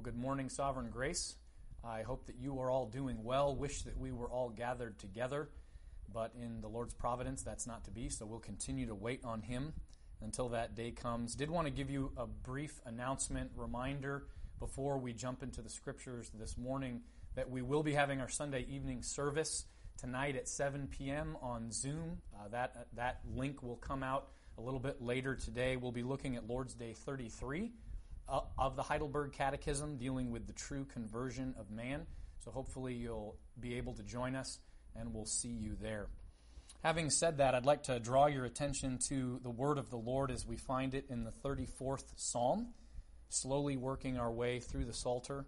Well, good morning, Sovereign Grace. I hope that you are all doing well. Wish that we were all gathered together, but in the Lord's providence, that's not to be, so we'll continue to wait on Him until that day comes. Did want to give you a brief announcement, reminder before we jump into the scriptures this morning that we will be having our Sunday evening service tonight at 7 p.m. on Zoom. Uh, that, that link will come out a little bit later today. We'll be looking at Lord's Day 33 uh, of the Heidelberg Catechism, dealing with the true conversion of man. So hopefully you'll be able to join us, and we'll see you there. Having said that, I'd like to draw your attention to the word of the Lord as we find it in the 34th Psalm, slowly working our way through the Psalter.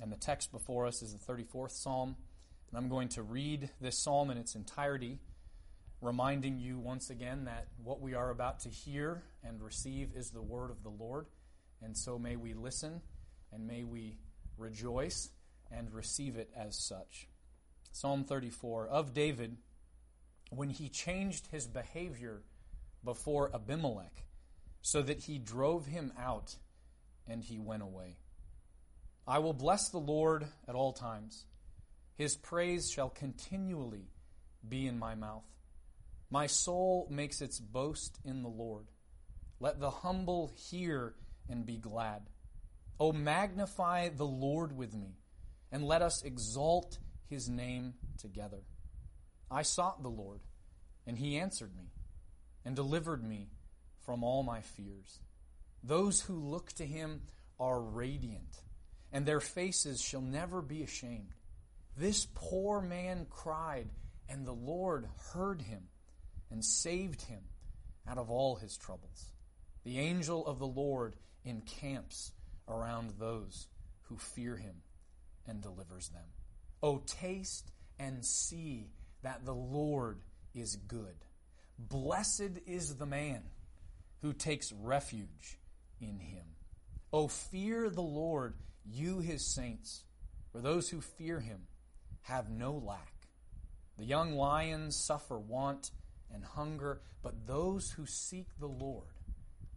And the text before us is the 34th Psalm. And I'm going to read this psalm in its entirety, reminding you once again that what we are about to hear and receive is the word of the Lord. And so may we listen and may we rejoice and receive it as such. Psalm 34 of David, when he changed his behavior before Abimelech, so that he drove him out and he went away. I will bless the Lord at all times. His praise shall continually be in my mouth. My soul makes its boast in the Lord. Let the humble hear and be glad. O magnify the Lord with me, and let us exalt his name together. I sought the Lord, and he answered me, and delivered me from all my fears. Those who look to him are radiant, and their faces shall never be ashamed. This poor man cried, and the Lord heard him and saved him out of all his troubles. The angel of the Lord encamps around those who fear him and delivers them. Oh, taste and see that the Lord is good. Blessed is the man who takes refuge in him. Oh, fear the Lord, you his saints, for those who fear him have no lack. The young lions suffer want and hunger, but those who seek the Lord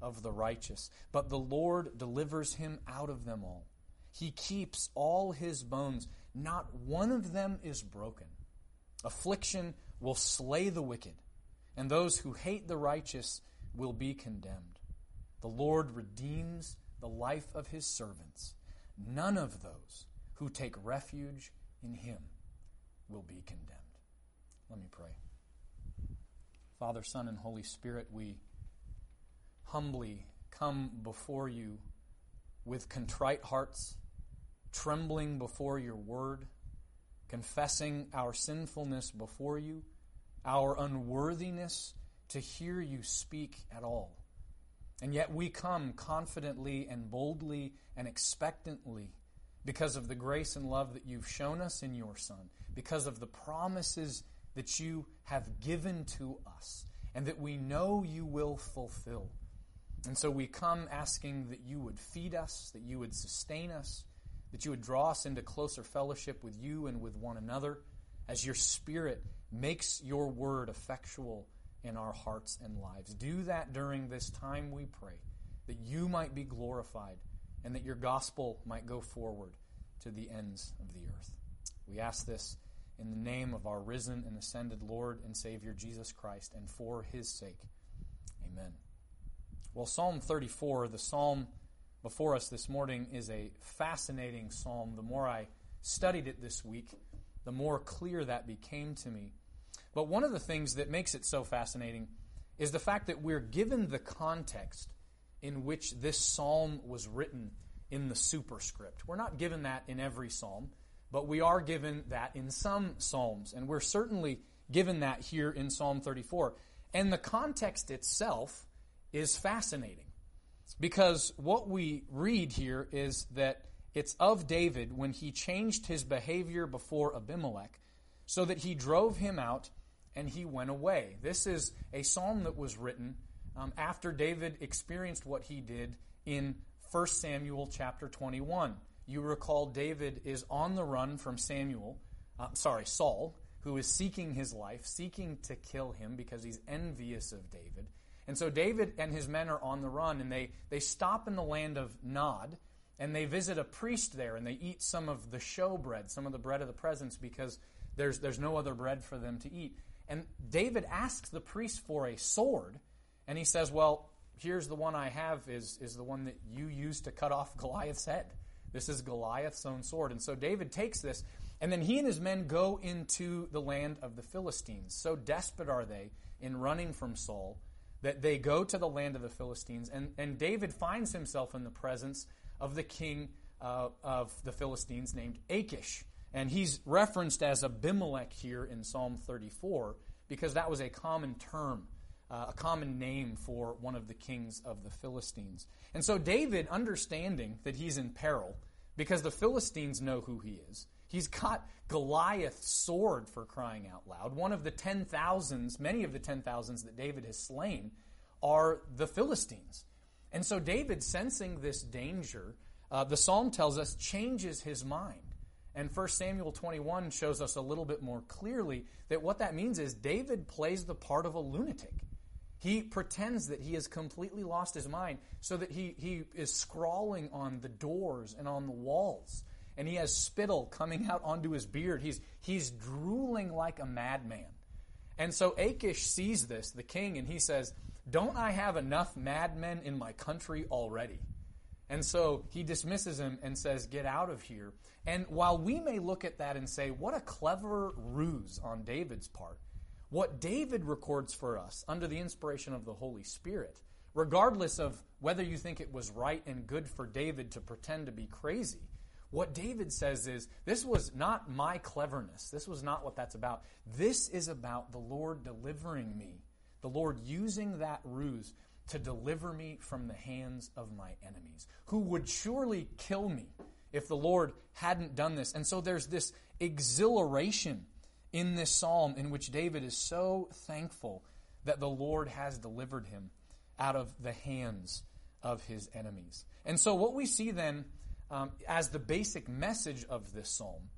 of the righteous, but the Lord delivers him out of them all. He keeps all his bones, not one of them is broken. Affliction will slay the wicked, and those who hate the righteous will be condemned. The Lord redeems the life of his servants. None of those who take refuge in him will be condemned. Let me pray. Father, Son, and Holy Spirit, we humbly come before you with contrite hearts, trembling before your word, confessing our sinfulness before you, our unworthiness to hear you speak at all. And yet we come confidently and boldly and expectantly because of the grace and love that you've shown us in your Son, because of the promises that you have given to us, and that we know you will fulfill. And so we come asking that you would feed us, that you would sustain us, that you would draw us into closer fellowship with you and with one another as your Spirit makes your word effectual in our hearts and lives. Do that during this time, we pray, that you might be glorified and that your gospel might go forward to the ends of the earth. We ask this in the name of our risen and ascended Lord and Savior Jesus Christ and for his sake. Amen. Well, Psalm 34, the psalm before us this morning, is a fascinating psalm. The more I studied it this week, the more clear that became to me. But one of the things that makes it so fascinating is the fact that we're given the context in which this psalm was written in the superscript. We're not given that in every psalm, but we are given that in some psalms. And we're certainly given that here in Psalm 34. And the context itself is fascinating because what we read here is that it's of David when he changed his behavior before Abimelech so that he drove him out and he went away. This is a psalm that was written um, after David experienced what he did in 1 Samuel chapter 21. You recall David is on the run from Samuel, uh, sorry, Saul, who is seeking his life, seeking to kill him because he's envious of David. And so David and his men are on the run, and they, they stop in the land of Nob, and they visit a priest there, and they eat some of the show bread, some of the bread of the presence, because there's, there's no other bread for them to eat. And David asks the priest for a sword, and he says, Well, here's the one I have, is, is the one that you used to cut off Goliath's head. This is Goliath's own sword. And so David takes this, and then he and his men go into the land of the Philistines. So desperate are they in running from Saul that they go to the land of the Philistines, and, and David finds himself in the presence of the king uh, of the Philistines named Achish. And he's referenced as Abimelech here in Psalm 34 because that was a common term, uh, a common name for one of the kings of the Philistines. And so David, understanding that he's in peril, because the Philistines know who he is, He's got Goliath's sword for crying out loud. One of the ten thousands, many of the ten thousands that David has slain, are the Philistines. And so David, sensing this danger, uh, the psalm tells us, changes his mind. And 1 Samuel 21 shows us a little bit more clearly that what that means is David plays the part of a lunatic. He pretends that he has completely lost his mind so that he, he is scrawling on the doors and on the walls and he has spittle coming out onto his beard. He's, he's drooling like a madman. And so Achish sees this, the king, and he says, Don't I have enough madmen in my country already? And so he dismisses him and says, Get out of here. And while we may look at that and say, What a clever ruse on David's part, what David records for us under the inspiration of the Holy Spirit, regardless of whether you think it was right and good for David to pretend to be crazy, what David says is, this was not my cleverness. This was not what that's about. This is about the Lord delivering me, the Lord using that ruse to deliver me from the hands of my enemies, who would surely kill me if the Lord hadn't done this. And so there's this exhilaration in this psalm in which David is so thankful that the Lord has delivered him out of the hands of his enemies. And so what we see then um, as the basic message of this psalm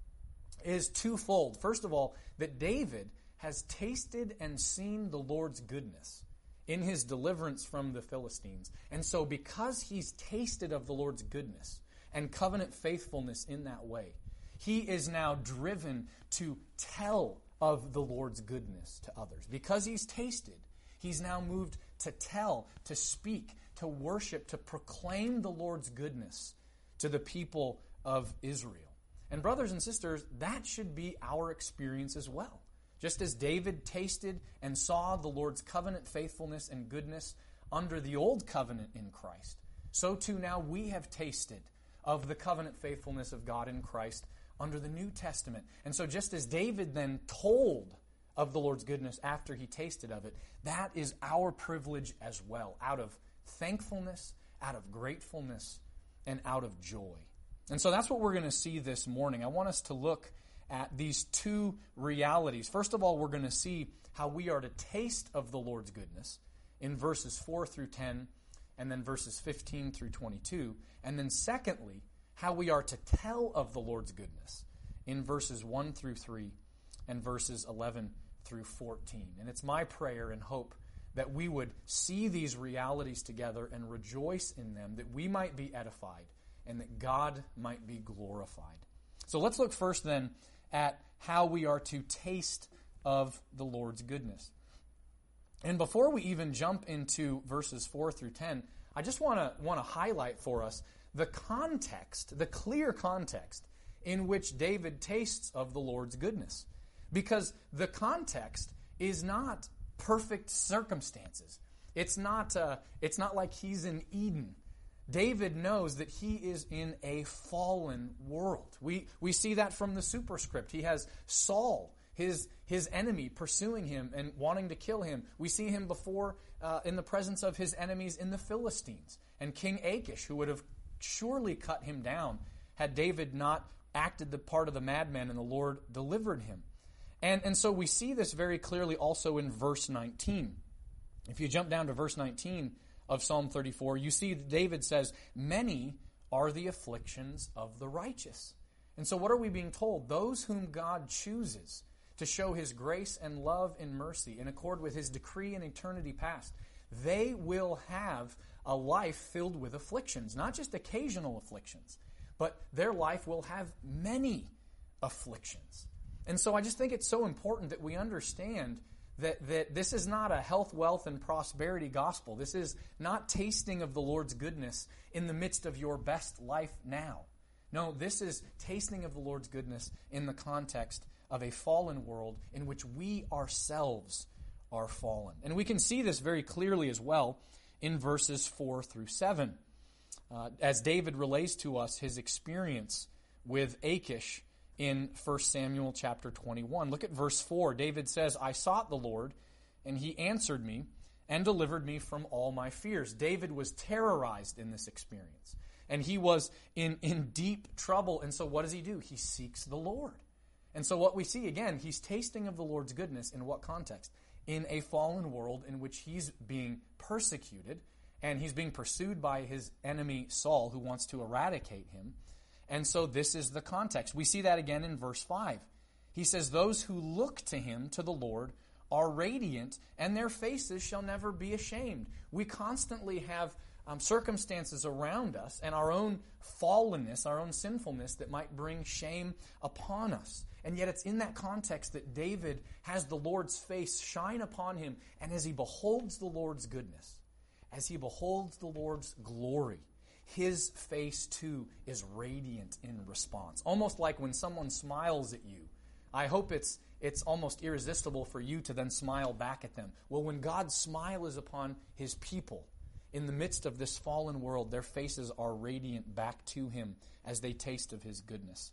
is twofold. First of all, that David has tasted and seen the Lord's goodness in his deliverance from the Philistines. And so, because he's tasted of the Lord's goodness and covenant faithfulness in that way, he is now driven to tell of the Lord's goodness to others. Because he's tasted, he's now moved to tell, to speak, to worship, to proclaim the Lord's goodness to the people of Israel. And, brothers and sisters, that should be our experience as well. Just as David tasted and saw the Lord's covenant faithfulness and goodness under the old covenant in Christ, so too now we have tasted of the covenant faithfulness of God in Christ under the New Testament. And so, just as David then told of the Lord's goodness after he tasted of it, that is our privilege as well, out of thankfulness, out of gratefulness and out of joy. And so that's what we're going to see this morning. I want us to look at these two realities. First of all, we're going to see how we are to taste of the Lord's goodness in verses 4 through 10 and then verses 15 through 22. And then secondly, how we are to tell of the Lord's goodness in verses 1 through 3 and verses 11 through 14. And it's my prayer and hope that we would see these realities together and rejoice in them, that we might be edified and that God might be glorified. So let's look first then at how we are to taste of the Lord's goodness. And before we even jump into verses 4 through 10, I just want to want to highlight for us the context, the clear context in which David tastes of the Lord's goodness. Because the context is not perfect circumstances. It's not, uh, it's not like he's in Eden. David knows that he is in a fallen world. We, we see that from the superscript. He has Saul, his, his enemy, pursuing him and wanting to kill him. We see him before uh, in the presence of his enemies in the Philistines. And King Achish, who would have surely cut him down had David not acted the part of the madman and the Lord delivered him. And, and so we see this very clearly also in verse 19. If you jump down to verse 19 of Psalm 34, you see David says, Many are the afflictions of the righteous. And so what are we being told? Those whom God chooses to show his grace and love and mercy in accord with his decree in eternity past, they will have a life filled with afflictions, not just occasional afflictions, but their life will have many afflictions. And so I just think it's so important that we understand that, that this is not a health, wealth, and prosperity gospel. This is not tasting of the Lord's goodness in the midst of your best life now. No, this is tasting of the Lord's goodness in the context of a fallen world in which we ourselves are fallen. And we can see this very clearly as well in verses 4 through 7. Uh, as David relays to us his experience with Achish in 1 Samuel chapter 21. Look at verse 4. David says, I sought the Lord, and he answered me and delivered me from all my fears. David was terrorized in this experience, and he was in, in deep trouble. And so, what does he do? He seeks the Lord. And so, what we see again, he's tasting of the Lord's goodness in what context? in a fallen world in which he's being persecuted and he's being pursued by his enemy Saul, who wants to eradicate him. And so this is the context. We see that again in verse 5. He says, Those who look to him, to the Lord, are radiant, and their faces shall never be ashamed. We constantly have um, circumstances around us and our own fallenness, our own sinfulness that might bring shame upon us. And yet it's in that context that David has the Lord's face shine upon him. And as he beholds the Lord's goodness, as he beholds the Lord's glory, his face too is radiant in response. Almost like when someone smiles at you. I hope it's, it's almost irresistible for you to then smile back at them. Well, when God's smile is upon his people, in the midst of this fallen world, their faces are radiant back to him as they taste of his goodness.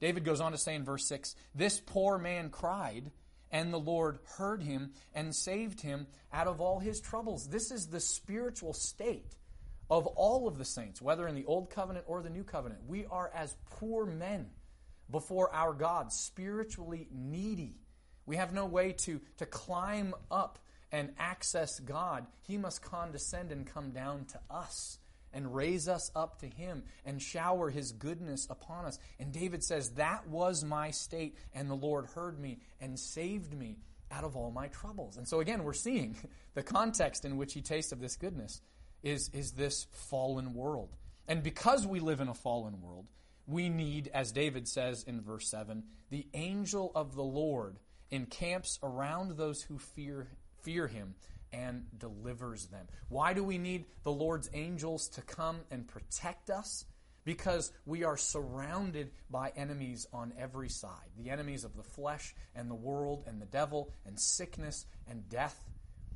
David goes on to say in verse 6 This poor man cried, and the Lord heard him and saved him out of all his troubles. This is the spiritual state of all of the saints, whether in the Old Covenant or the New Covenant. We are as poor men before our God, spiritually needy. We have no way to, to climb up and access God. He must condescend and come down to us and raise us up to him and shower his goodness upon us. And David says, That was my state, and the Lord heard me and saved me out of all my troubles. And so again, we're seeing the context in which he tastes of this goodness is, is this fallen world. And because we live in a fallen world, we need, as David says in verse 7, the angel of the Lord encamps around those who fear, fear him and delivers them. Why do we need the Lord's angels to come and protect us? Because we are surrounded by enemies on every side the enemies of the flesh and the world and the devil and sickness and death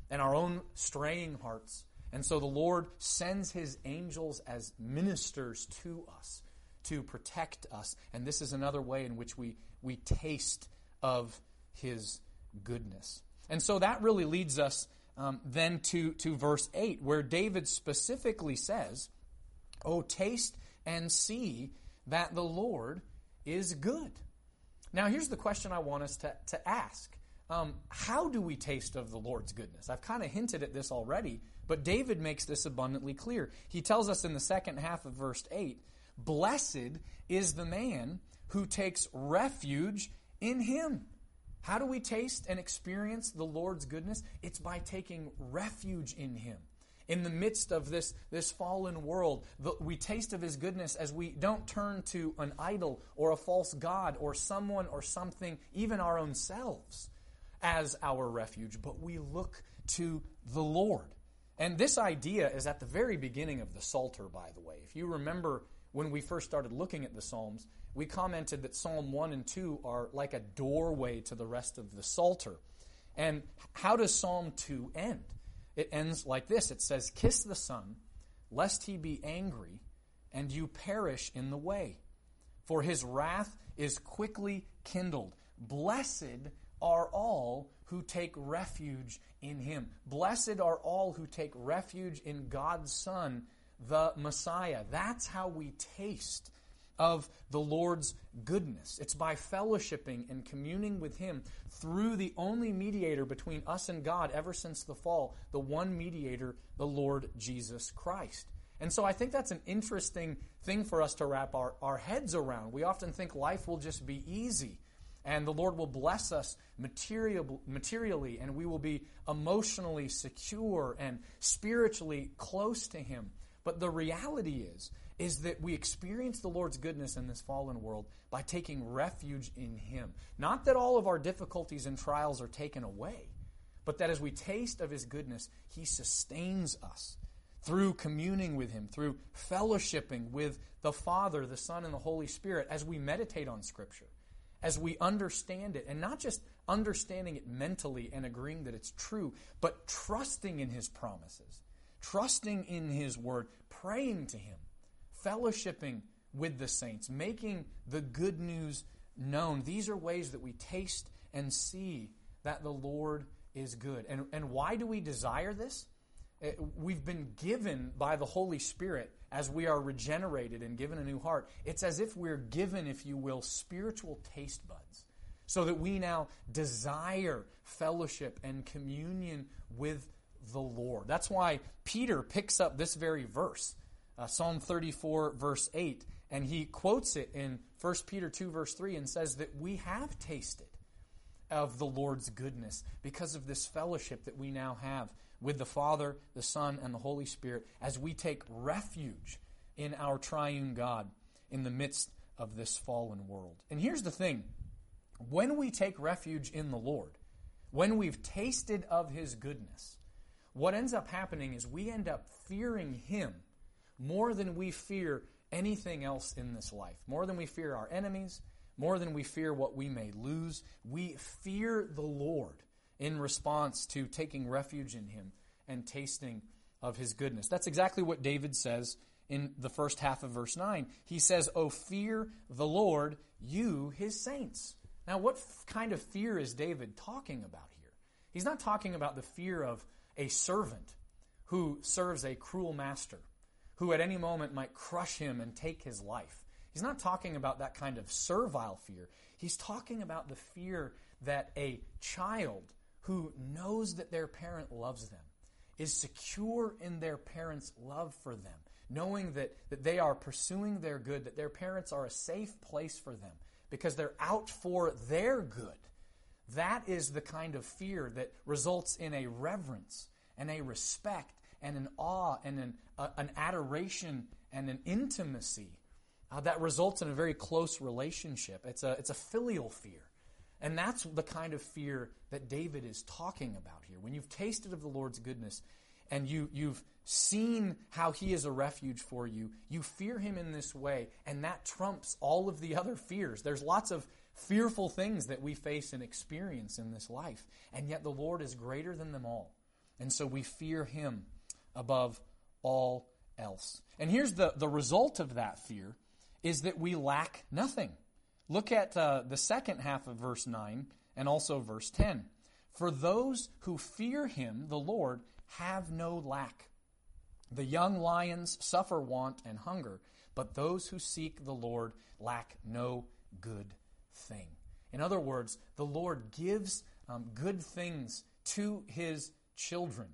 and our own straying hearts. And so the Lord sends his angels as ministers to us to protect us. And this is another way in which we, we taste of his goodness. And so that really leads us um, then to, to verse 8, where David specifically says, Oh, taste and see that the Lord is good. Now, here's the question I want us to, to ask um, How do we taste of the Lord's goodness? I've kind of hinted at this already, but David makes this abundantly clear. He tells us in the second half of verse 8 Blessed is the man who takes refuge in him. How do we taste and experience the Lord's goodness? It's by taking refuge in Him. In the midst of this, this fallen world, the, we taste of His goodness as we don't turn to an idol or a false God or someone or something, even our own selves, as our refuge, but we look to the Lord. And this idea is at the very beginning of the Psalter, by the way. If you remember when we first started looking at the Psalms, we commented that Psalm 1 and 2 are like a doorway to the rest of the Psalter. And how does Psalm 2 end? It ends like this it says, Kiss the Son, lest he be angry, and you perish in the way. For his wrath is quickly kindled. Blessed are all who take refuge in him. Blessed are all who take refuge in God's Son, the Messiah. That's how we taste of the Lord's goodness. It's by fellowshipping and communing with Him through the only mediator between us and God ever since the fall, the one mediator, the Lord Jesus Christ. And so I think that's an interesting thing for us to wrap our, our heads around. We often think life will just be easy and the Lord will bless us material, materially and we will be emotionally secure and spiritually close to Him. But the reality is, is that we experience the Lord's goodness in this fallen world by taking refuge in Him. Not that all of our difficulties and trials are taken away, but that as we taste of His goodness, He sustains us through communing with Him, through fellowshipping with the Father, the Son, and the Holy Spirit as we meditate on Scripture, as we understand it, and not just understanding it mentally and agreeing that it's true, but trusting in His promises, trusting in His Word, praying to Him fellowshipping with the saints, making the good news known. These are ways that we taste and see that the Lord is good. And, and why do we desire this? Uh, we've been given by the Holy Spirit as we are regenerated and given a new heart. It's as if we're given, if you will, spiritual taste buds so that we now desire fellowship and communion with the Lord. That's why Peter picks up this very verse uh, Psalm 34, verse 8, and he quotes it in 1 Peter 2, verse 3, and says that we have tasted of the Lord's goodness because of this fellowship that we now have with the Father, the Son, and the Holy Spirit as we take refuge in our triune God in the midst of this fallen world. And here's the thing when we take refuge in the Lord, when we've tasted of His goodness, what ends up happening is we end up fearing Him more than we fear anything else in this life, more than we fear our enemies, more than we fear what we may lose. We fear the Lord in response to taking refuge in Him and tasting of His goodness. That's exactly what David says in the first half of verse 9. He says, Oh, fear the Lord, you, His saints. Now, what kind of fear is David talking about here? He's not talking about the fear of a servant who serves a cruel master who at any moment might crush him and take his life. He's not talking about that kind of servile fear. He's talking about the fear that a child who knows that their parent loves them is secure in their parents' love for them, knowing that, that they are pursuing their good, that their parents are a safe place for them because they're out for their good. That is the kind of fear that results in a reverence and a respect and an awe and an, uh, an adoration and an intimacy uh, that results in a very close relationship. It's a, it's a filial fear. And that's the kind of fear that David is talking about here. When you've tasted of the Lord's goodness and you, you've seen how he is a refuge for you, you fear him in this way, and that trumps all of the other fears. There's lots of fearful things that we face and experience in this life, and yet the Lord is greater than them all. And so we fear him above all else. And here's the, the result of that fear is that we lack nothing. Look at uh, the second half of verse 9 and also verse 10. For those who fear him, the Lord, have no lack. The young lions suffer want and hunger, but those who seek the Lord lack no good thing. In other words, the Lord gives um, good things to his children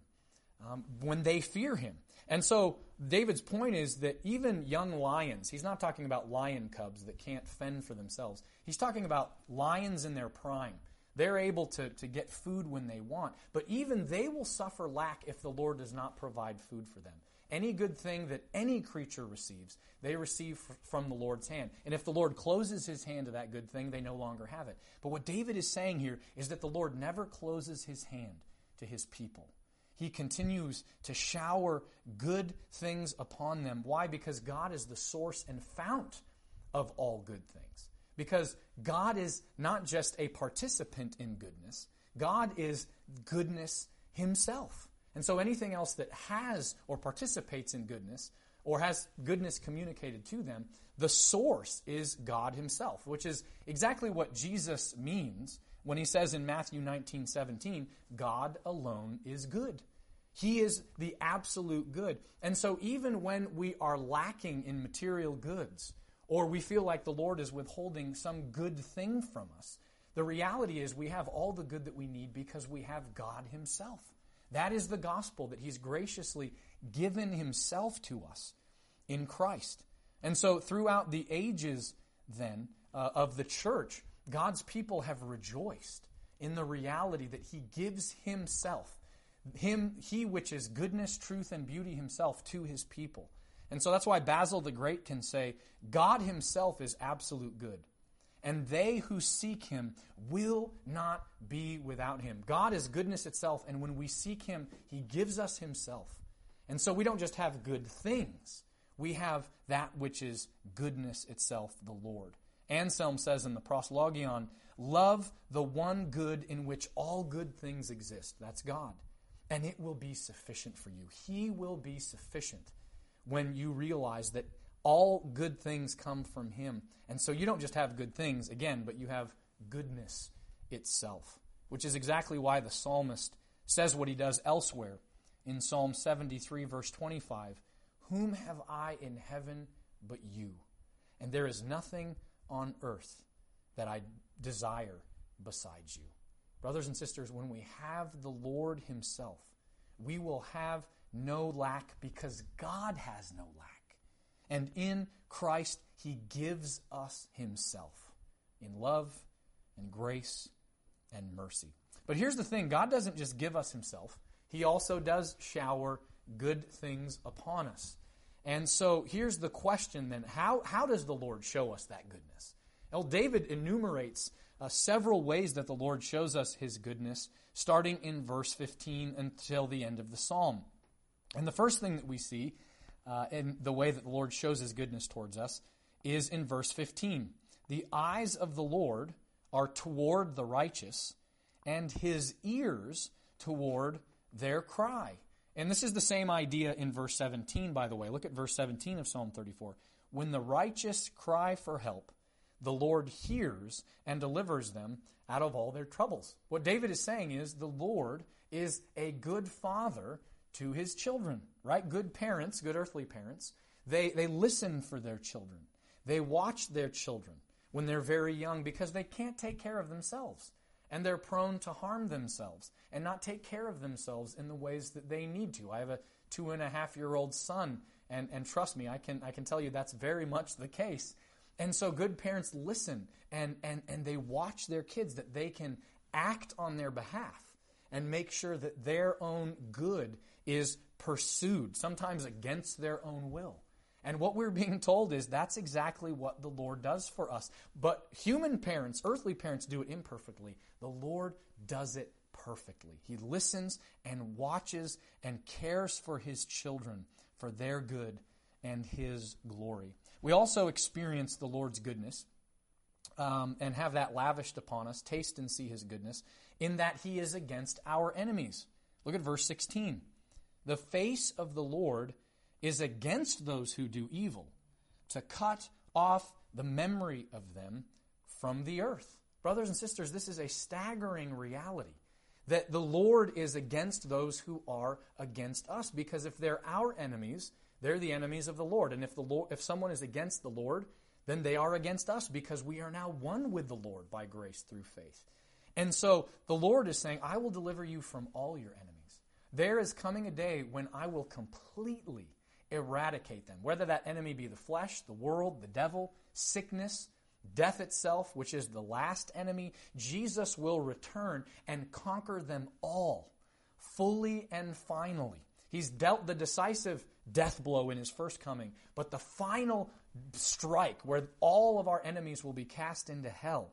um, when they fear him. And so David's point is that even young lions, he's not talking about lion cubs that can't fend for themselves. He's talking about lions in their prime. They're able to, to get food when they want, but even they will suffer lack if the Lord does not provide food for them. Any good thing that any creature receives, they receive from the Lord's hand. And if the Lord closes his hand to that good thing, they no longer have it. But what David is saying here is that the Lord never closes his hand to his people. He continues to shower good things upon them. Why? Because God is the source and fount of all good things. Because God is not just a participant in goodness, God is goodness himself. And so anything else that has or participates in goodness or has goodness communicated to them, the source is God himself, which is exactly what Jesus means when he says in Matthew 19 17, God alone is good. He is the absolute good. And so even when we are lacking in material goods, or we feel like the Lord is withholding some good thing from us, the reality is we have all the good that we need because we have God Himself. That is the gospel that He's graciously given Himself to us in Christ. And so throughout the ages, then, uh, of the church, God's people have rejoiced in the reality that He gives Himself, Him, He which is goodness, truth, and beauty Himself to His people. And so that's why Basil the Great can say, God Himself is absolute good. And they who seek Him will not be without Him. God is goodness itself, and when we seek Him, He gives us Himself. And so we don't just have good things, we have that which is goodness itself, the Lord. Anselm says in the Proslogion, Love the one good in which all good things exist. That's God. And it will be sufficient for you. He will be sufficient when you realize that all good things come from Him. And so you don't just have good things, again, but you have goodness itself, which is exactly why the psalmist says what he does elsewhere in Psalm 73, verse 25 Whom have I in heaven but you? And there is nothing on earth that I desire besides you. Brothers and sisters, when we have the Lord Himself, we will have no lack because God has no lack. And in Christ, He gives us Himself in love and grace and mercy. But here's the thing God doesn't just give us Himself, He also does shower good things upon us. And so here's the question then how, how does the Lord show us that goodness? Well, David enumerates uh, several ways that the Lord shows us his goodness, starting in verse 15 until the end of the psalm. And the first thing that we see uh, in the way that the Lord shows his goodness towards us is in verse 15. The eyes of the Lord are toward the righteous, and his ears toward their cry. And this is the same idea in verse 17, by the way. Look at verse 17 of Psalm 34. When the righteous cry for help, the Lord hears and delivers them out of all their troubles. What David is saying is the Lord is a good father to his children, right? Good parents, good earthly parents, they, they listen for their children. They watch their children when they're very young because they can't take care of themselves and they're prone to harm themselves and not take care of themselves in the ways that they need to. I have a two and a half year old son, and, and trust me, I can, I can tell you that's very much the case. And so good parents listen and, and, and they watch their kids that they can act on their behalf and make sure that their own good is pursued, sometimes against their own will. And what we're being told is that's exactly what the Lord does for us. But human parents, earthly parents, do it imperfectly. The Lord does it perfectly. He listens and watches and cares for his children for their good and his glory. We also experience the Lord's goodness um, and have that lavished upon us, taste and see his goodness, in that he is against our enemies. Look at verse 16. The face of the Lord is against those who do evil, to cut off the memory of them from the earth. Brothers and sisters, this is a staggering reality that the Lord is against those who are against us because if they're our enemies, they're the enemies of the Lord. And if the Lord, if someone is against the Lord, then they are against us because we are now one with the Lord by grace through faith. And so the Lord is saying, I will deliver you from all your enemies. There is coming a day when I will completely eradicate them, whether that enemy be the flesh, the world, the devil, sickness, death itself, which is the last enemy. Jesus will return and conquer them all, fully and finally. He's dealt the decisive death blow in his first coming, but the final strike where all of our enemies will be cast into hell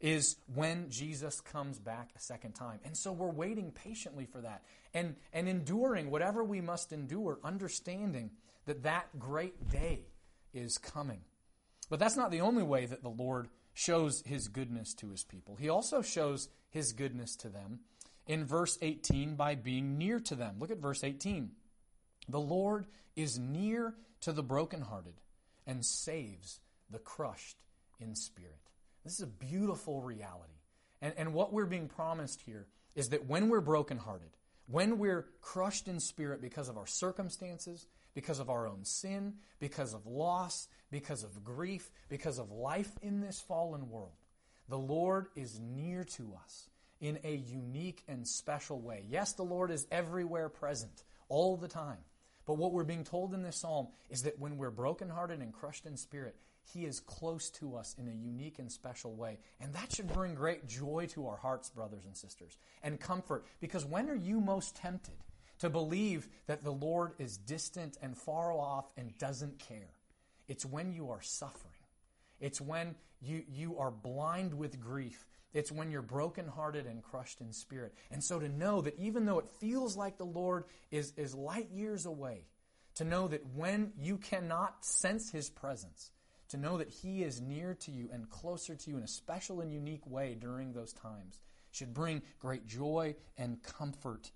is when Jesus comes back a second time. And so we're waiting patiently for that and, and enduring whatever we must endure, understanding that that great day is coming. But that's not the only way that the Lord shows his goodness to his people. He also shows his goodness to them in verse 18 by being near to them. Look at verse 18. The Lord is near to the brokenhearted and saves the crushed in spirit. This is a beautiful reality. And, and what we're being promised here is that when we're brokenhearted, when we're crushed in spirit because of our circumstances, because of our own sin, because of loss, because of grief, because of life in this fallen world, the Lord is near to us in a unique and special way. Yes, the Lord is everywhere present, all the time. But what we're being told in this psalm is that when we're brokenhearted and crushed in spirit, He is close to us in a unique and special way. And that should bring great joy to our hearts, brothers and sisters, and comfort. Because when are you most tempted to believe that the Lord is distant and far off and doesn't care? It's when you are suffering. It's when you, you are blind with grief it's when you're brokenhearted and crushed in spirit. And so to know that even though it feels like the Lord is, is light years away, to know that when you cannot sense His presence, to know that He is near to you and closer to you in a special and unique way during those times should bring great joy and comfort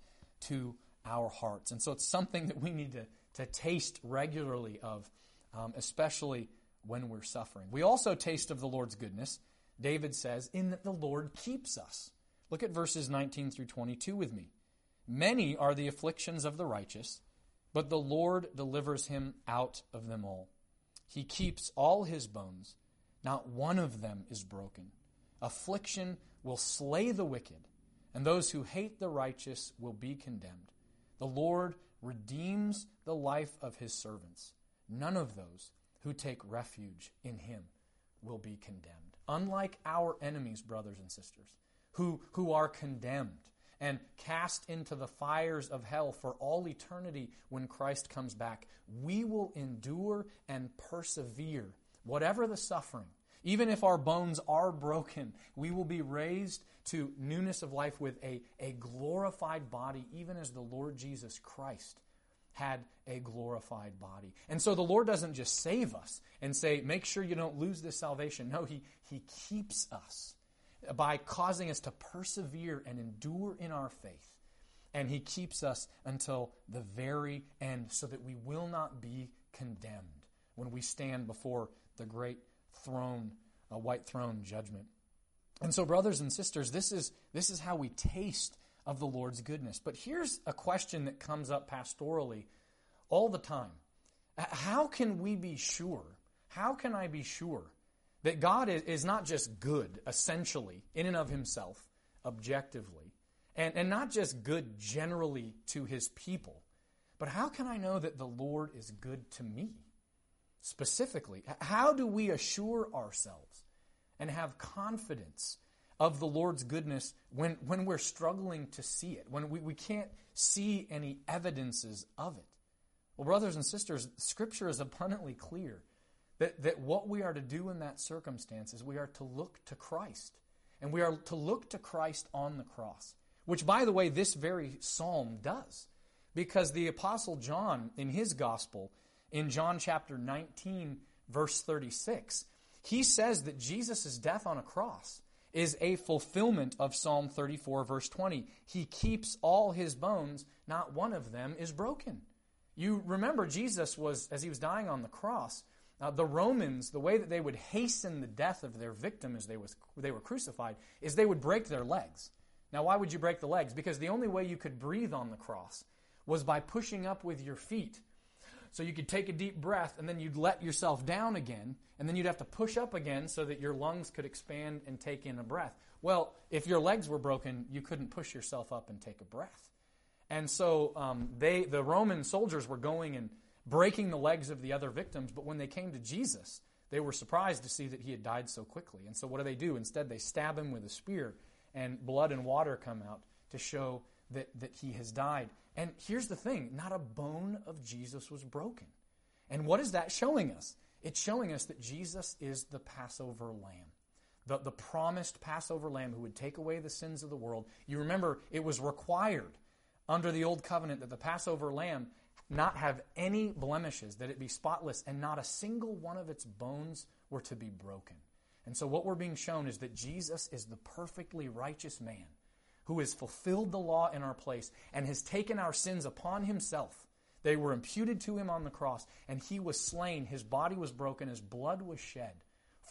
to our hearts. And so it's something that we need to, to taste regularly of, um, especially when we're suffering. We also taste of the Lord's goodness David says, in that the Lord keeps us. Look at verses 19 through 22 with me. Many are the afflictions of the righteous, but the Lord delivers him out of them all. He keeps all his bones, not one of them is broken. Affliction will slay the wicked, and those who hate the righteous will be condemned. The Lord redeems the life of his servants. None of those who take refuge in him will be condemned unlike our enemies, brothers and sisters, who, who are condemned and cast into the fires of hell for all eternity when Christ comes back, we will endure and persevere, whatever the suffering. Even if our bones are broken, we will be raised to newness of life with a, a glorified body, even as the Lord Jesus Christ had a glorified body. And so the Lord doesn't just save us and say, make sure you don't lose this salvation. No, He, he keeps us by causing us to persevere and endure in our faith. And He keeps us until the very end so that we will not be condemned when we stand before the great throne, a white throne judgment. And so, brothers and sisters, this is, this is how we taste of the Lord's goodness. But here's a question that comes up pastorally all the time How can we be sure? How can I be sure that God is, not just good, essentially, in and of himself, objectively, and, and not just good generally to his people, but how can I know that the Lord is good to me? Specifically, how do we assure ourselves and have confidence of the Lord's goodness when, when we're struggling to see it, when we, we can't see any evidences of it. Well, brothers and sisters, Scripture is abundantly clear that, that what we are to do in that circumstance is we are to look to Christ. And we are to look to Christ on the cross, which, by the way, this very psalm does. Because the Apostle John, in his gospel, in John chapter 19, verse 36, he says that Jesus' death on a cross is a fulfillment of Psalm 34, verse 20. He keeps all his bones, not one of them is broken. You remember Jesus was, as he was dying on the cross, uh, the Romans, the way that they would hasten the death of their victim as they, was, they were crucified, is they would break their legs. Now, why would you break the legs? Because the only way you could breathe on the cross was by pushing up with your feet so you could take a deep breath and then you'd let yourself down again, and then you'd have to push up again so that your lungs could expand and take in a breath. Well, if your legs were broken, you couldn't push yourself up and take a breath. And so um, they, the Roman soldiers were going and breaking the legs of the other victims, but when they came to Jesus, they were surprised to see that he had died so quickly. And so what do they do? Instead, they stab him with a spear, and blood and water come out to show that, that he has died. And here's the thing not a bone of Jesus was broken. And what is that showing us? It's showing us that Jesus is the Passover lamb, the, the promised Passover lamb who would take away the sins of the world. You remember, it was required under the old covenant that the Passover lamb not have any blemishes, that it be spotless, and not a single one of its bones were to be broken. And so, what we're being shown is that Jesus is the perfectly righteous man who has fulfilled the law in our place and has taken our sins upon himself. They were imputed to him on the cross, and he was slain. His body was broken, his blood was shed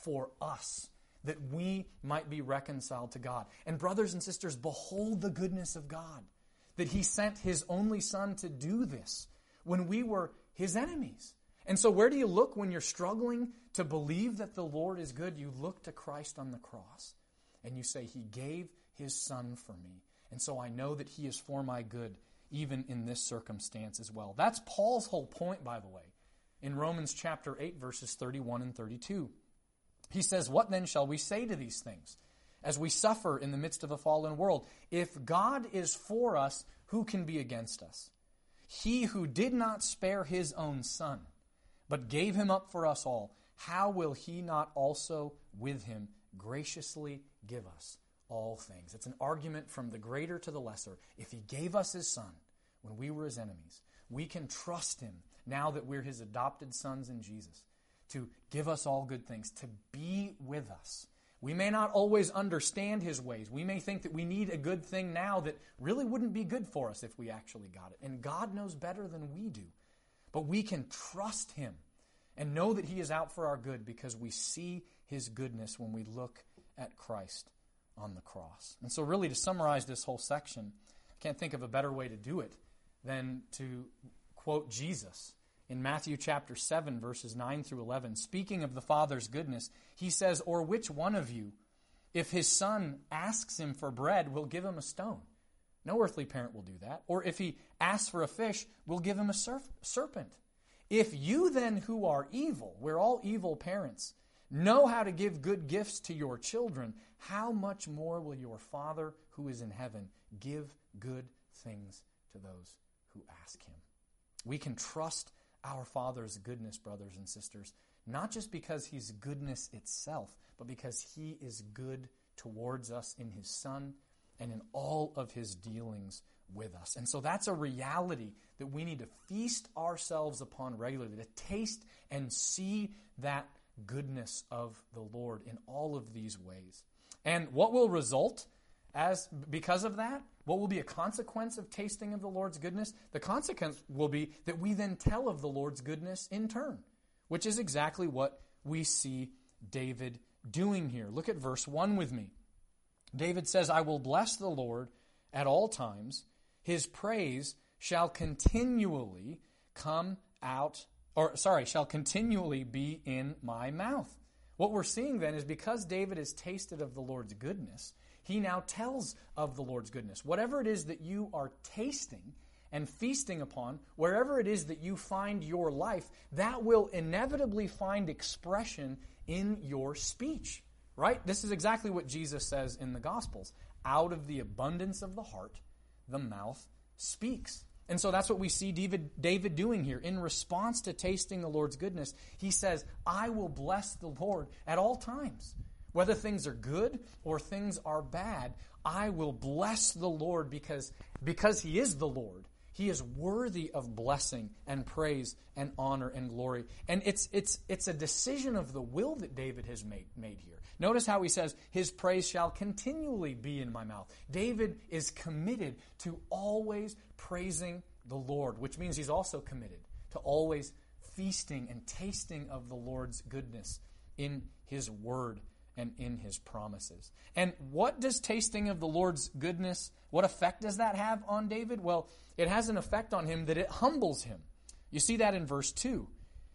for us, that we might be reconciled to God. And, brothers and sisters, behold the goodness of God, that he sent his only Son to do this when we were his enemies. And so, where do you look when you're struggling to believe that the Lord is good? You look to Christ on the cross and you say, He gave His Son for me. And so I know that He is for my good, even in this circumstance as well. That's Paul's whole point, by the way, in Romans chapter 8, verses 31 and 32. He says, What then shall we say to these things? As we suffer in the midst of a fallen world, if God is for us, who can be against us? He who did not spare his own son, but gave him up for us all, how will he not also with him graciously give us all things? It's an argument from the greater to the lesser. If he gave us his son when we were his enemies, we can trust him now that we're his adopted sons in Jesus to give us all good things, to be with us. We may not always understand his ways. We may think that we need a good thing now that really wouldn't be good for us if we actually got it. And God knows better than we do. But we can trust Him and know that He is out for our good because we see His goodness when we look at Christ on the cross. And so, really, to summarize this whole section, I can't think of a better way to do it than to quote Jesus in Matthew chapter 7, verses 9 through 11. Speaking of the Father's goodness, He says, Or which one of you, if his son asks him for bread, will give him a stone? No earthly parent will do that. Or if he asks for a fish, we'll give him a serpent. If you then, who are evil, we're all evil parents, know how to give good gifts to your children, how much more will your Father who is in heaven give good things to those who ask him? We can trust our Father's goodness, brothers and sisters, not just because he's goodness itself, but because he is good towards us in his Son and in all of his dealings with us. And so that's a reality that we need to feast ourselves upon regularly, to taste and see that goodness of the Lord in all of these ways. And what will result as because of that? What will be a consequence of tasting of the Lord's goodness? The consequence will be that we then tell of the Lord's goodness in turn, which is exactly what we see David doing here. Look at verse 1 with me. David says, I will bless the Lord at all times. His praise shall continually come out, or sorry, shall continually be in my mouth. What we're seeing then is because David has tasted of the Lord's goodness, he now tells of the Lord's goodness. Whatever it is that you are tasting and feasting upon, wherever it is that you find your life, that will inevitably find expression in your speech. Right? This is exactly what Jesus says in the Gospels. Out of the abundance of the heart, the mouth speaks. And so that's what we see David, David doing here. In response to tasting the Lord's goodness, he says, I will bless the Lord at all times. Whether things are good or things are bad, I will bless the Lord because, because he is the Lord. He is worthy of blessing and praise and honor and glory. And it's, it's, it's a decision of the will that David has made, made here. Notice how he says, His praise shall continually be in my mouth. David is committed to always praising the Lord, which means he's also committed to always feasting and tasting of the Lord's goodness in his word and in his promises. And what does tasting of the Lord's goodness, what effect does that have on David? Well, it has an effect on him that it humbles him. You see that in verse 2.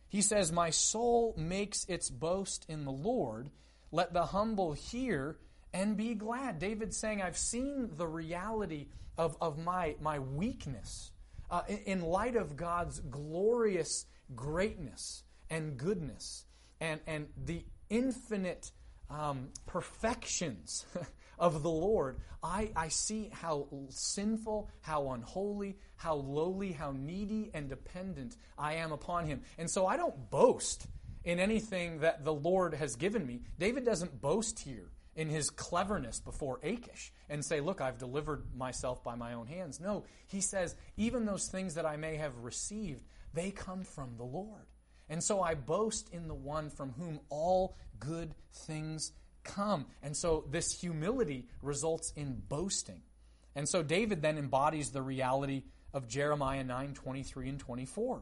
He says, My soul makes its boast in the Lord. Let the humble hear and be glad. David's saying, I've seen the reality of, of my, my weakness uh, in, in light of God's glorious greatness and goodness and, and the infinite um, perfections of the Lord, I, I see how sinful, how unholy, how lowly, how needy and dependent I am upon Him. And so I don't boast in anything that the Lord has given me. David doesn't boast here in his cleverness before Achish and say, Look, I've delivered myself by my own hands. No, he says, Even those things that I may have received, they come from the Lord. And so I boast in the one from whom all good things come. And so this humility results in boasting. And so David then embodies the reality of Jeremiah 9 23 and 24,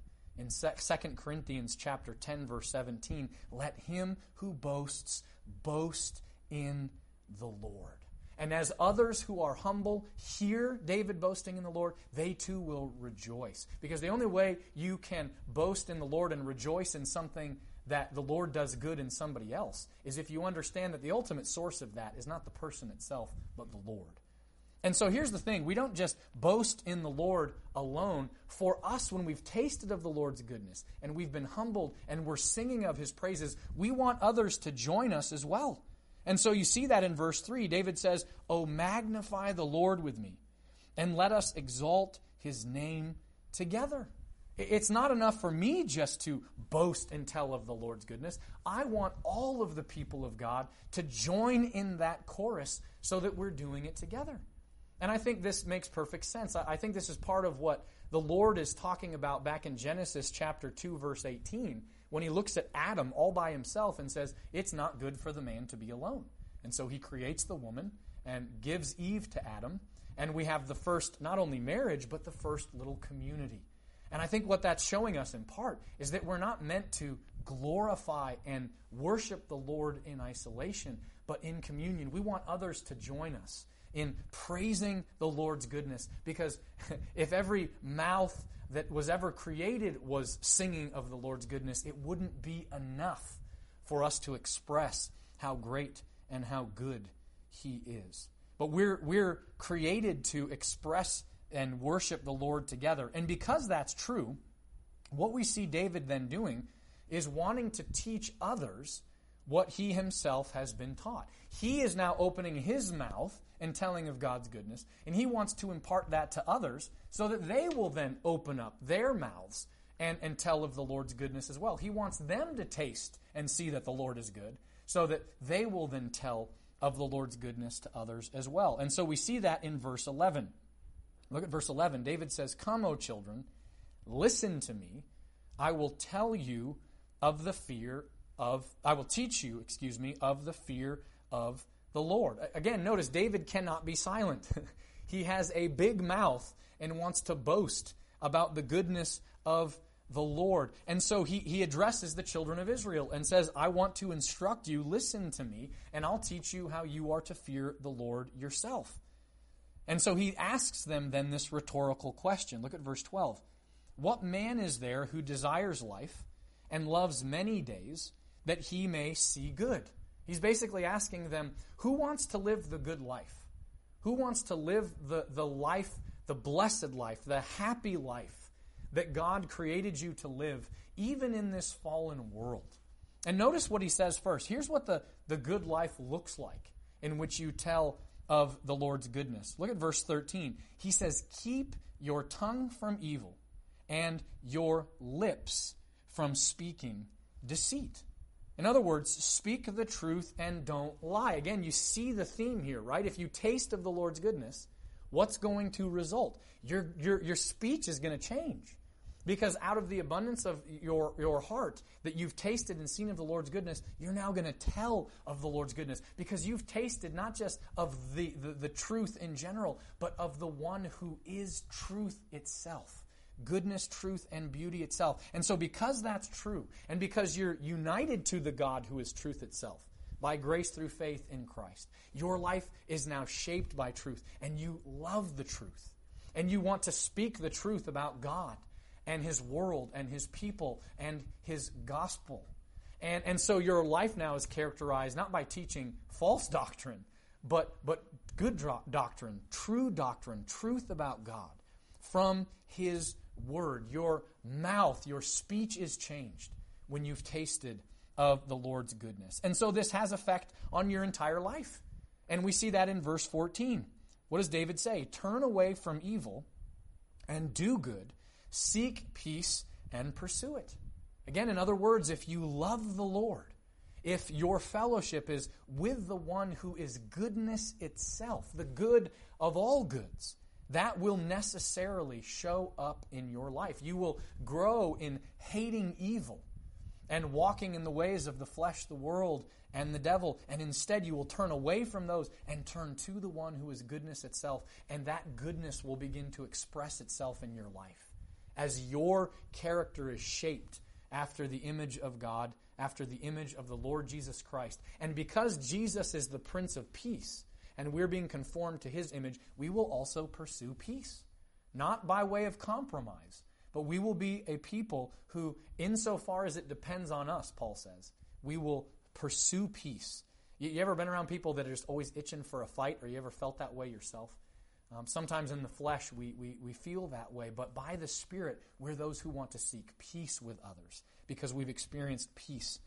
in 2 Corinthians chapter 10 verse 17. Let him who boasts boast in the Lord. And as others who are humble hear David boasting in the Lord, they too will rejoice. Because the only way you can boast in the Lord and rejoice in something that the Lord does good in somebody else is if you understand that the ultimate source of that is not the person itself, but the Lord. And so here's the thing we don't just boast in the Lord alone. For us, when we've tasted of the Lord's goodness and we've been humbled and we're singing of his praises, we want others to join us as well. And so you see that in verse 3. David says, Oh, magnify the Lord with me, and let us exalt his name together. It's not enough for me just to boast and tell of the Lord's goodness. I want all of the people of God to join in that chorus so that we're doing it together. And I think this makes perfect sense. I think this is part of what the Lord is talking about back in Genesis chapter 2, verse 18, when he looks at Adam all by himself and says, It's not good for the man to be alone. And so he creates the woman and gives Eve to Adam. And we have the first, not only marriage, but the first little community. And I think what that's showing us in part is that we're not meant to glorify and worship the Lord in isolation, but in communion. We want others to join us in praising the Lord's goodness. Because if every mouth that was ever created was singing of the Lord's goodness, it wouldn't be enough for us to express how great and how good He is. But we're, we're created to express and worship the Lord together. And because that's true, what we see David then doing is wanting to teach others what he himself has been taught. He is now opening his mouth and telling of God's goodness, and he wants to impart that to others so that they will then open up their mouths and, and tell of the Lord's goodness as well. He wants them to taste and see that the Lord is good so that they will then tell of the Lord's goodness to others as well. And so we see that in verse 11. Look at verse 11. David says, Come, O children, listen to me. I will tell you of the fear of, I will teach you, excuse me, of the fear of the Lord. Again, notice David cannot be silent. he has a big mouth and wants to boast about the goodness of the Lord. And so he, he addresses the children of Israel and says, I want to instruct you, listen to me, and I'll teach you how you are to fear the Lord yourself. And so he asks them then this rhetorical question. Look at verse 12. What man is there who desires life and loves many days that he may see good? He's basically asking them, who wants to live the good life? Who wants to live the, the life, the blessed life, the happy life that God created you to live, even in this fallen world? And notice what he says first. Here's what the, the good life looks like in which you tell of the Lord's goodness. Look at verse 13. He says, Keep your tongue from evil and your lips from speaking deceit. In other words, speak the truth and don't lie. Again, you see the theme here, right? If you taste of the Lord's goodness, what's going to result? Your, your, your speech is going to change. Because out of the abundance of your, your heart that you've tasted and seen of the Lord's goodness, you're now going to tell of the Lord's goodness. Because you've tasted not just of the, the, the truth in general, but of the one who is truth itself goodness, truth, and beauty itself. And so, because that's true, and because you're united to the God who is truth itself, by grace through faith in Christ, your life is now shaped by truth, and you love the truth. And you want to speak the truth about God and His world and His people and His gospel. And, and so your life now is characterized not by teaching false doctrine, but, but good doctrine, true doctrine, truth about God from His word. Your mouth, your speech is changed when you've tasted of the Lord's goodness. And so this has effect on your entire life. And we see that in verse 14. What does David say? Turn away from evil and do good, seek peace and pursue it. Again, in other words, if you love the Lord, if your fellowship is with the one who is goodness itself, the good of all goods, that will necessarily show up in your life. You will grow in hating evil and walking in the ways of the flesh, the world, and the devil. And instead, you will turn away from those and turn to the one who is goodness itself. And that goodness will begin to express itself in your life as your character is shaped after the image of God, after the image of the Lord Jesus Christ. And because Jesus is the Prince of Peace, and we're being conformed to his image, we will also pursue peace. Not by way of compromise, but we will be a people who, insofar as it depends on us, Paul says, we will pursue peace. You, you ever been around people that are just always itching for a fight, or you ever felt that way yourself? Um, sometimes in the flesh we, we, we feel that way, but by the Spirit, we're those who want to seek peace with others because we've experienced peace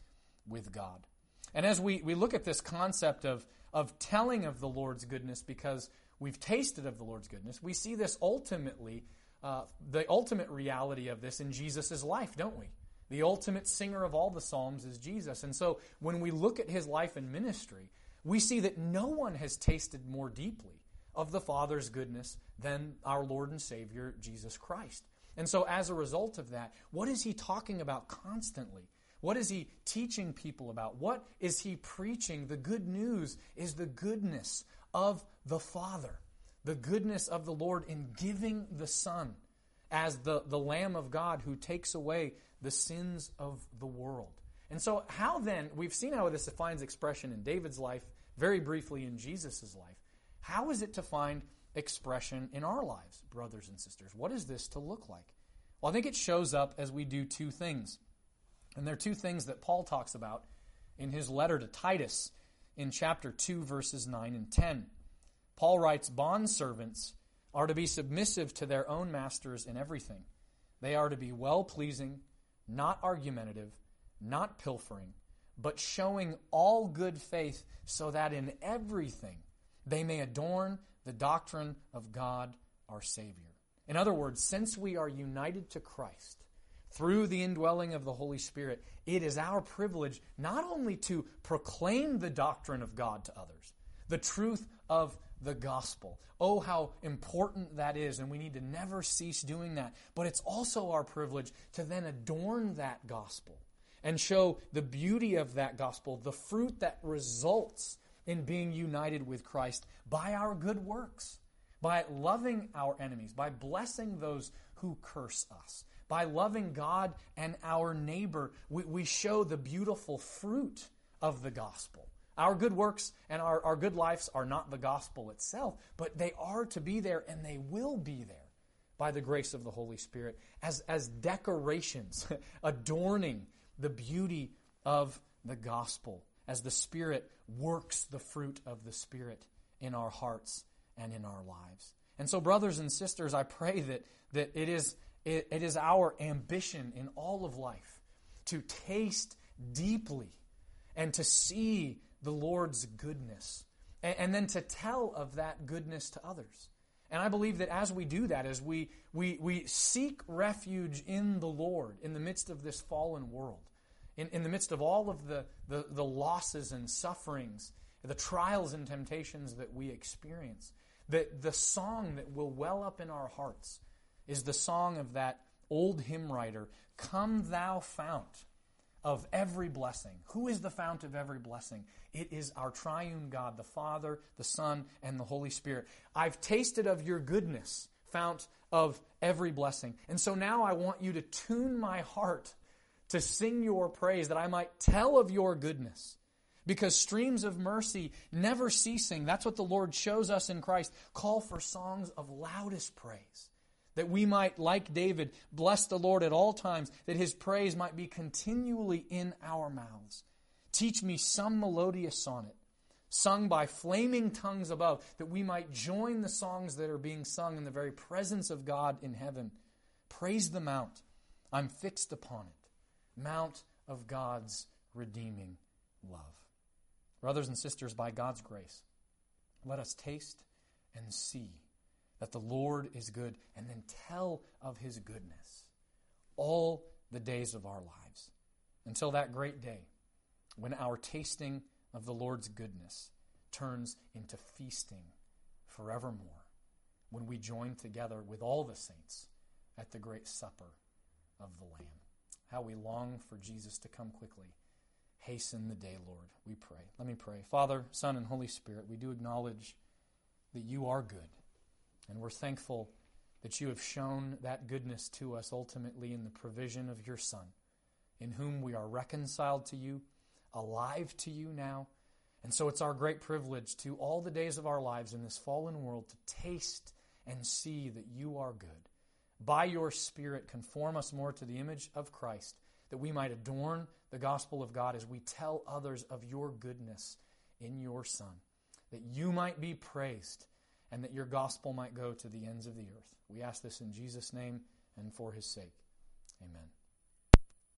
with God. And as we, we look at this concept of, of telling of the Lord's goodness because we've tasted of the Lord's goodness, we see this ultimately, uh, the ultimate reality of this in Jesus' life, don't we? The ultimate singer of all the Psalms is Jesus. And so when we look at his life and ministry, we see that no one has tasted more deeply of the Father's goodness than our Lord and Savior, Jesus Christ. And so, as a result of that, what is he talking about constantly? What is he teaching people about? What is he preaching? The good news is the goodness of the Father, the goodness of the Lord in giving the Son as the, the Lamb of God who takes away the sins of the world. And so, how then, we've seen how this finds expression in David's life, very briefly in Jesus' life. How is it to find expression in our lives, brothers and sisters? What is this to look like? Well, I think it shows up as we do two things. And there are two things that Paul talks about in his letter to Titus in chapter 2, verses 9 and 10. Paul writes, Bondservants are to be submissive to their own masters in everything. They are to be well pleasing, not argumentative, not pilfering, but showing all good faith, so that in everything they may adorn the doctrine of God our Savior. In other words, since we are united to Christ through the indwelling of the Holy Spirit, it is our privilege not only to proclaim the doctrine of God to others, the truth of the gospel. Oh, how important that is, and we need to never cease doing that. But it's also our privilege to then adorn that gospel and show the beauty of that gospel, the fruit that results in being united with Christ by our good works, by loving our enemies, by blessing those who curse us, by loving God and our neighbor. We, we show the beautiful fruit of the gospel. Our good works and our, our good lives are not the gospel itself, but they are to be there and they will be there by the grace of the Holy Spirit as, as decorations adorning the beauty of the gospel as the Spirit works the fruit of the Spirit in our hearts and in our lives. And so, brothers and sisters, I pray that, that it, is, it, it is our ambition in all of life to taste deeply and to see the Lord's goodness and, and then to tell of that goodness to others. And I believe that as we do that, as we, we, we seek refuge in the Lord in the midst of this fallen world, in, in the midst of all of the, the, the losses and sufferings, the trials and temptations that we experience, that the song that will well up in our hearts is the song of that old hymn writer, Come Thou Fount of every blessing. Who is the fount of every blessing? It is our triune God, the Father, the Son, and the Holy Spirit. I've tasted of your goodness, fount of every blessing. And so now I want you to tune my heart to sing your praise, that I might tell of your goodness. Because streams of mercy never ceasing, that's what the Lord shows us in Christ, call for songs of loudest praise. That we might, like David, bless the Lord at all times, that his praise might be continually in our mouths. Teach me some melodious sonnet, sung by flaming tongues above, that we might join the songs that are being sung in the very presence of God in heaven. Praise the mount. I'm fixed upon it. Mount of God's redeeming love. Brothers and sisters, by God's grace, let us taste and see that the Lord is good and then tell of his goodness all the days of our lives until that great day when our tasting of the Lord's goodness turns into feasting forevermore when we join together with all the saints at the great supper of the Lamb. How we long for Jesus to come quickly. Hasten the day, Lord, we pray. Let me pray. Father, Son, and Holy Spirit, we do acknowledge that you are good, and we're thankful that you have shown that goodness to us ultimately in the provision of your Son, in whom we are reconciled to you, alive to you now. And so it's our great privilege to all the days of our lives in this fallen world to taste and see that you are good. By your Spirit, conform us more to the image of Christ, that we might adorn the gospel of God as we tell others of your goodness in your Son, that you might be praised and that your gospel might go to the ends of the earth. We ask this in Jesus' name and for his sake. Amen.